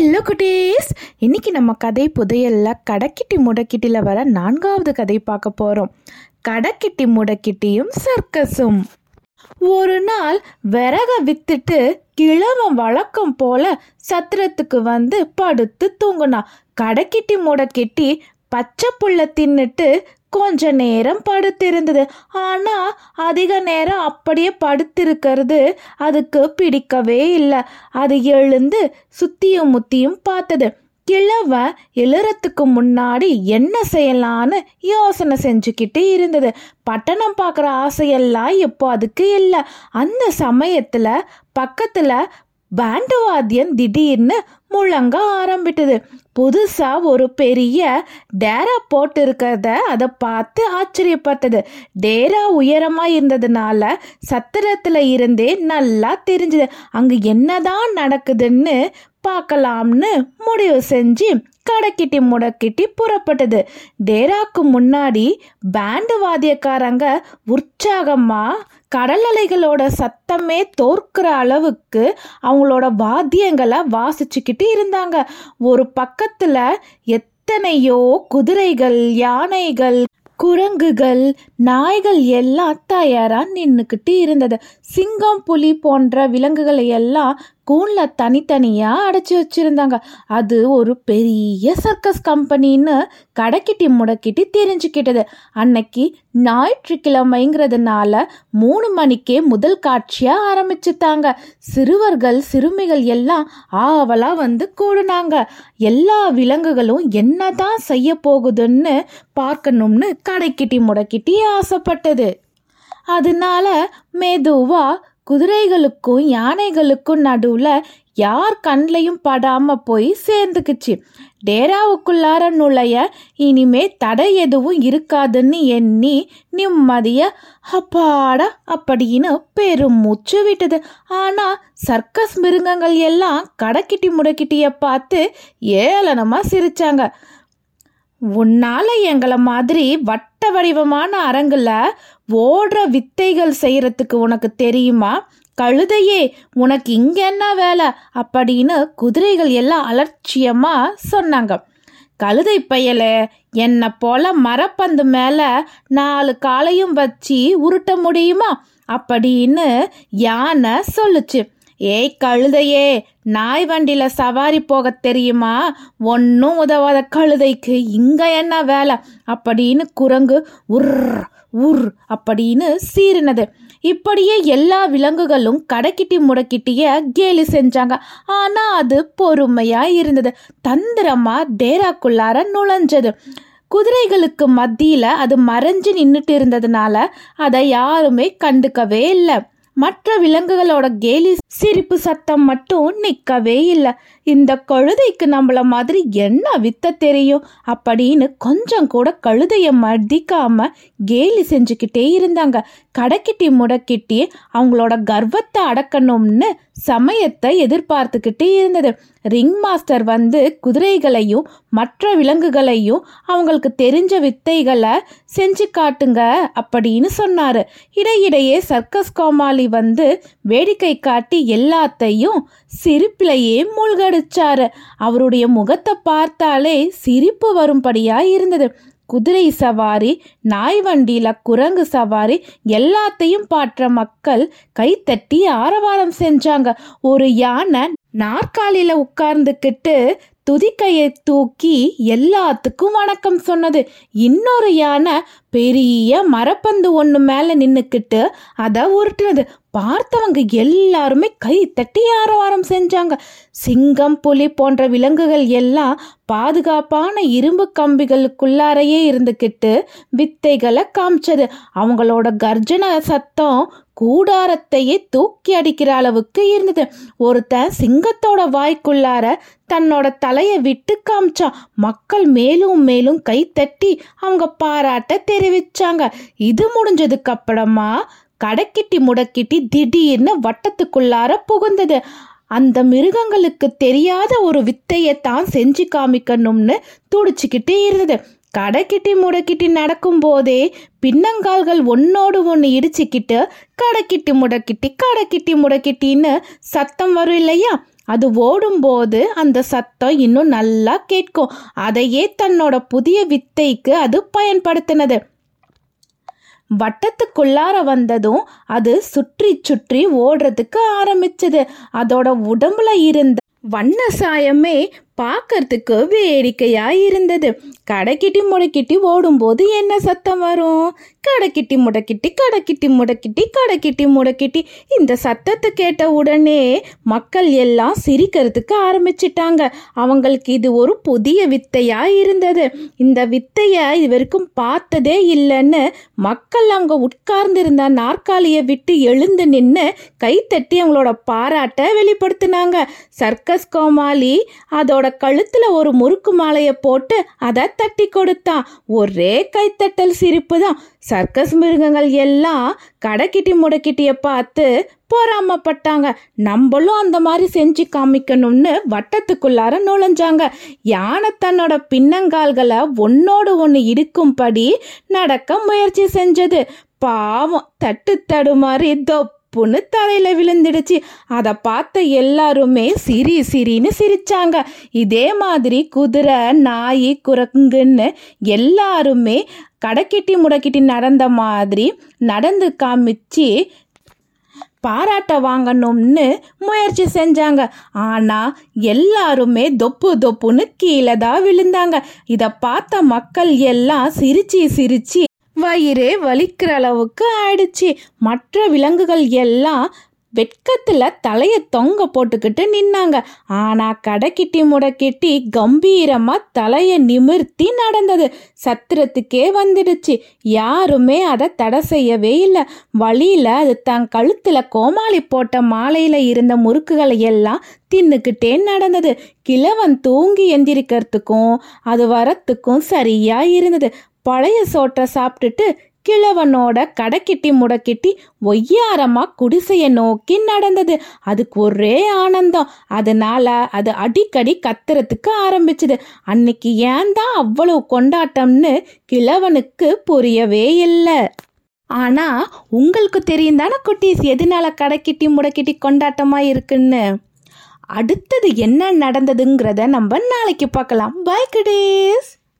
Hello குட்டீஸ். இன்னைக்கு நம்ம கதை புதையல்ல கடக்கிட்டி முடக்கிட்டியில் வர நான்காவது கதை பார்க்க போகிறோம் கடக்கிட்டி முடக்கிட்டியும் சர்க்கஸும். ஒரு நாள் விறக வித்துட்டு கிழவன் வழக்கம் போல சத்திரத்துக்கு வந்து படுத்து தூங்குனான் கடக்கிட்டி முடக்கிட்டி பச்சை புல்ல தின்னுட்டு கொஞ்ச நேரம் படுத்திருந்தது. ஆனா அதிக நேரம் அப்படியே படுத்திருக்கிறது அதுக்கு பிடிக்கவே இல்லை. அது எழுந்து சுத்தியும் முத்தியும் பார்த்தது. கிழவ எழுறதுக்கு முன்னாடி என்ன செய்யலான்னு யோசனை செஞ்சுக்கிட்டு இருந்தது. பட்டணம் பார்க்குற ஆசையெல்லாம் இப்போ அதுக்கு இல்லை. அந்த சமயத்தில் பக்கத்தில் பேண்டு வாத்தியம் திடீர்னு முழங்க ஆரம்பிட்டது. புதுசா ஒரு பெரிய டேரா போட்டு இருக்கிறத அதை பார்த்து ஆச்சரியப்பட்டது. டேரா உயரமா இருந்ததுனால சத்திரத்துல இருந்தே நல்லா தெரிஞ்சுது. அங்க என்னதான் நடக்குதுன்னு பார்க்கலாம்னு முடிவு செஞ்சு கடைக்கிட்டி முடக்கிட்டி புறப்பட்டது. டேராக்கு முன்னாடி பேண்டு வாத்தியக்காரங்க உற்சாகமா கடல் அலைகளோட சத்தமே தோற்கிற அளவுக்கு அவங்களோட வாத்தியங்களை வாசிச்சுக்கிட்டு இருந்தாங்க. ஒரு பக்கத்துல எத்தனையோ குதிரைகள் யானைகள் குரங்குகள் நாய்கள் எல்லாம் தயாரா நின்றுக்கிட்டு இருந்தது. சிங்கம் புலி போன்ற விலங்குகளை எல்லாம் கூண்ல தனித்தனியா அடைச்சி வச்சிருந்தாங்க. அது ஒரு பெரிய சர்க்கஸ் கம்பெனின்னு கடைக்கிட்டி முடக்கிட்டி தெரிஞ்சுக்கிட்டது. அன்னைக்கு ஞாயிற்றுக்கிழமைங்கிறதுனால மூணு மணிக்கே முதல் காட்சியா ஆரம்பிச்சுட்டாங்க. சிறுவர்கள் சிறுமிகள் எல்லாம் ஆவலா வந்து கூடுனாங்க. எல்லா விலங்குகளும் என்னதான் செய்ய போகுதுன்னு பார்க்கணும்னு கடைக்கிட்டி முடக்கிட்டி ஆசைப்பட்டது. அதனால மெதுவா குதிரைகளுக்கும் யானைகளுக்கும் நடுவில் யார் கண்லையும் படாம போய் சேர்ந்துக்குச்சு. டேராவுக்குள்ளார நுழைய இனிமே தடை எதுவும் இருக்காதுன்னு எண்ணி நிம்மதிய அப்பாடா அப்படின்னு பெரும் மூச்சு விட்டது. ஆனா சர்க்கஸ் மிருகங்கள் எல்லாம் கடைக்கிட்டி முடக்கிட்டிய பார்த்து ஏளனமா சிரிச்சாங்க. உன்னால எங்களை மாதிரி வட்ட வடிவமான அரங்குல ஓடுற வித்தைகள் செய்யறதுக்கு உனக்கு தெரியுமா? கழுதையே உனக்கு இங்க என்ன வேலை? அப்படின்னு குதிரைகள் எல்லாம் அலட்சியமா சொன்னாங்க. கழுதை பயலே என்னை போல மரப்பந்து மேல நாலு காலையும் வச்சு உருட்ட முடியுமா? அப்படின்னு யானை சொல்லுச்சு. ஏய் கழுதையே நாய் வண்டியில சவாரி போக தெரியுமா? ஒன்றும் உதவாத கழுதைக்கு இங்க என்ன வேலை? அப்படின்னு குரங்கு உர் உர் அப்படின்னு சீறினது. இப்படியே எல்லா விலங்குகளும் கடைக்கிட்டி முடக்கிட்டிய கேலி செஞ்சாங்க. ஆனா அது பொறுமையா இருந்தது. தந்திரமா டேராக்குள்ளார நுழைஞ்சது. குதிரைகளுக்கு மத்தியில் அது மறைஞ்சு நின்றுட்டு இருந்ததுனால அதை யாருமே கண்டுக்கவே இல்லை. மற்ற விலங்குகளோட கேலி சிரிப்பு சத்தம் மட்டும் நிற்கவே இல்லை. இந்த கழுதைக்கு நம்மள மாதிரி என்ன வித்த தெரியும்? அப்படின்னு கொஞ்சம் கூட கழுதைய மதிக்காம கேலி செஞ்சுக்கிட்டே இருந்தாங்க. கடைக்கிட்டி முடக்கிட்டி அவங்களோட கர்வத்தை அடக்கணும்னு சமயத்தை எதிர்பார்த்துக்கிட்டே இருந்தது. ரிங் மாஸ்டர் வந்து குதிரைகளையும் மற்ற விலங்குகளையும் அவங்களுக்கு தெரிஞ்ச வித்தைகளை செஞ்சு காட்டுங்க அப்படின்னு சொன்னாரு. இடையிடையே சர்க்கஸ் கோமாளி வந்து வேடிக்கை காட்டி எல்லாத்தையும் சிரிப்பிலேயே சிரிச்சாரு. அவருடைய முகத்தை பார்த்தாலே சிரிப்பு வரும்படியா இருந்தது. குதிரை சவாரி நாய் வண்டியில குரங்கு சவாரி எல்லாத்தையும் பாற்ற மக்கள் கைத்தட்டி ஆரவாரம் செஞ்சாங்க. ஒரு யானை நாற்காலியில உட்கார்ந்துக்கிட்டு துதிக்கையை தூக்கி எல்லாத்துக்கும் வணக்கம் சொன்னது. இன்னொரு யானை பெரிய மரப்பந்து ஒன்று மேலே நின்றுக்கிட்டு அதை உருட்டுனது. பார்த்தவங்க எல்லாருமே கை தட்டி ஆரவாரம் செஞ்சாங்க. சிங்கம் புலி போன்ற விலங்குகள் எல்லாம் பாதுகாப்பான இரும்பு கம்பிகளுக்குள்ளாரையே இருந்துக்கிட்டு வித்தைகளை காமிச்சது. அவங்களோட கர்ஜன சத்தம் கூடாரத்தையே தூக்கி அடிக்கிற அளவுக்கு இருந்தது. ஒருத்தன் சிங்கத்தோட வாய்க்குள்ளார தன்னோட தலையை விட்டு காமிச்சான். மக்கள் மேலும் மேலும் கை தட்டி அவங்க பாராட்ட தெரிவிச்சாங்க. இது முடிஞ்சதுக்கு அப்புறமா கடைக்கிட்டி முடக்கிட்டி திடீர்னு வட்டத்துக்குள்ளார புகுந்தது. அந்த மிருகங்களுக்கு தெரியாத ஒரு வித்தையை தான் செஞ்சு காமிக்கணும்னு துடிச்சுக்கிட்டே இருந்தது. கடைக்கிட்டி முடக்கிட்டி நடக்கும்போதே பின்னங்கால்கள் ஒன்னோடு ஒன்று இடிச்சுக்கிட்டு கடைக்கிட்டி முடக்கிட்டி கடைக்கிட்டி முடக்கிட்டின்னு சத்தம் வரும் இல்லையா? அது ஓடும்போது அந்த சத்தம் இன்னும் நல்லா கேட்கும். அதையே தன்னோட புதிய வித்தைக்கு அது பயன்படுத்தினது. வட்டத்துக்குள்ளார வந்ததும் அது சுற்றி சுற்றி ஓடுறதுக்கு ஆரம்பிச்சது. அதோட உடம்புல இருந்த வண்ண சாயமே பார்க்கறதுக்கு வேடிக்கையா இருந்தது கடைக்கிட்டி முடக்கிட்டி ஓடும்போது என்ன சத்தம் வரும்? கடைக்கிட்டி முடக்கிட்டி கடைக்கிட்டி முடக்கிட்டி கடைக்கிட்டி முடக்கிட்டி. இந்த சத்தத்தை கேட்ட உடனே மக்கள் எல்லாம் சிரிக்கிறதுக்கு ஆரம்பிச்சிட்டாங்க. அவங்களுக்கு இது ஒரு புதிய வித்தையா இருந்தது இந்த வித்தைய இதுவரைக்கும் பார்த்ததே இல்லைன்னு மக்கள் அவங்க உட்கார்ந்திருந்த நாற்காலியை விட்டு எழுந்து நின்று கைத்தட்டி அவங்களோட பாராட்ட வெளிப்படுத்தினாங்க. சர்க்கஸ் கோமாளி அதோட கழுத்துல ஒரு முறுக்கு மாலையை போட்டு அதை தட்டி கொடுத்தான் ஒரே கைத்தட்டல் சிரிப்பு தான் சர்க்கஸ் மிருகங்கள் எல்லாம் கடைக்கிட்டி முடக்கிட்டிய பார்த்து பொறாமப்பட்டாங்க. நம்மளும் அந்த மாதிரி செஞ்சு காமிக்கணும்னு வட்டத்துக்குள்ளார நுழைஞ்சாங்க. யானை தன்னோட பின்னங்கால்களை ஒன்னோடு ஒன்று இருக்கும்படி நடக்க முயற்சி செஞ்சது. பாவம் தட்டு தடுமாறி தொப் புண்ணு தலையில் விழுந்துடுச்சு. அதை பார்த்த எல்லாருமே சிரி சிரின்னு சிரிச்சாங்க. இதே மாதிரி குதிரை நாய் குரங்குன்னு எல்லாருமே கடைக்கிட்டி முடக்கிட்டி நடந்த மாதிரி நடந்து காமிச்சு பாராட்ட வாங்கணும்னு முயற்சி செஞ்சாங்க. ஆனால் எல்லாருமே தொப்பு தொப்புன்னு கீழே தான் விழுந்தாங்க. இதை பார்த்த மக்கள் எல்லாம் சிரிச்சு சிரிச்சு வயிறே வலிக்கிற அளவுக்கு ஆயிடுச்சு. மற்ற விலங்குகள் எல்லாம் வெட்கத்தில் தலைய தொங்க போட்டுக்கிட்டு நின்னாங்க. ஆனா கடைக்கிட்டி முடக்கிட்டி கம்பீரமா தலைய நிமிர்த்தி நடந்தது. சத்திரத்துக்கே வந்துடுச்சு. யாருமே அதை தடை செய்யவே இல்லை. வழியில அது தன் கழுத்துல கோமாளி போட்ட மாலையில இருந்த முறுக்குகளை எல்லாம் தின்னுக்கிட்டே நடந்தது. கிழவன் தூங்கி எந்திரிக்கிறதுக்கும் அது வரத்துக்கும் சரியா இருந்தது. பழைய சோற்றை சாப்பிட்டுட்டு கிழவனோட கடைக்கிட்டி முடக்கிட்டி ஒய்யாரமா குடிசைய நோக்கி நடந்தது. அதுக்கு ஒரே ஆனந்தம். அதனால அது அடிக்கடி கத்துறதுக்கு ஆரம்பிச்சது. அன்னைக்கு ஏன் தான் அவ்வளவு கொண்டாட்டம்னு கிழவனுக்கு புரியவே இல்லை. ஆனா உங்களுக்கு தெரியும் தானே குட்டீஸ் எதனால கடைக்கிட்டி முடக்கிட்டி கொண்டாட்டமா இருக்குன்னு? அடுத்தது என்ன நடந்ததுங்கிறத நம்ம நாளைக்கு பார்க்கலாம். பை குட்டீஸ்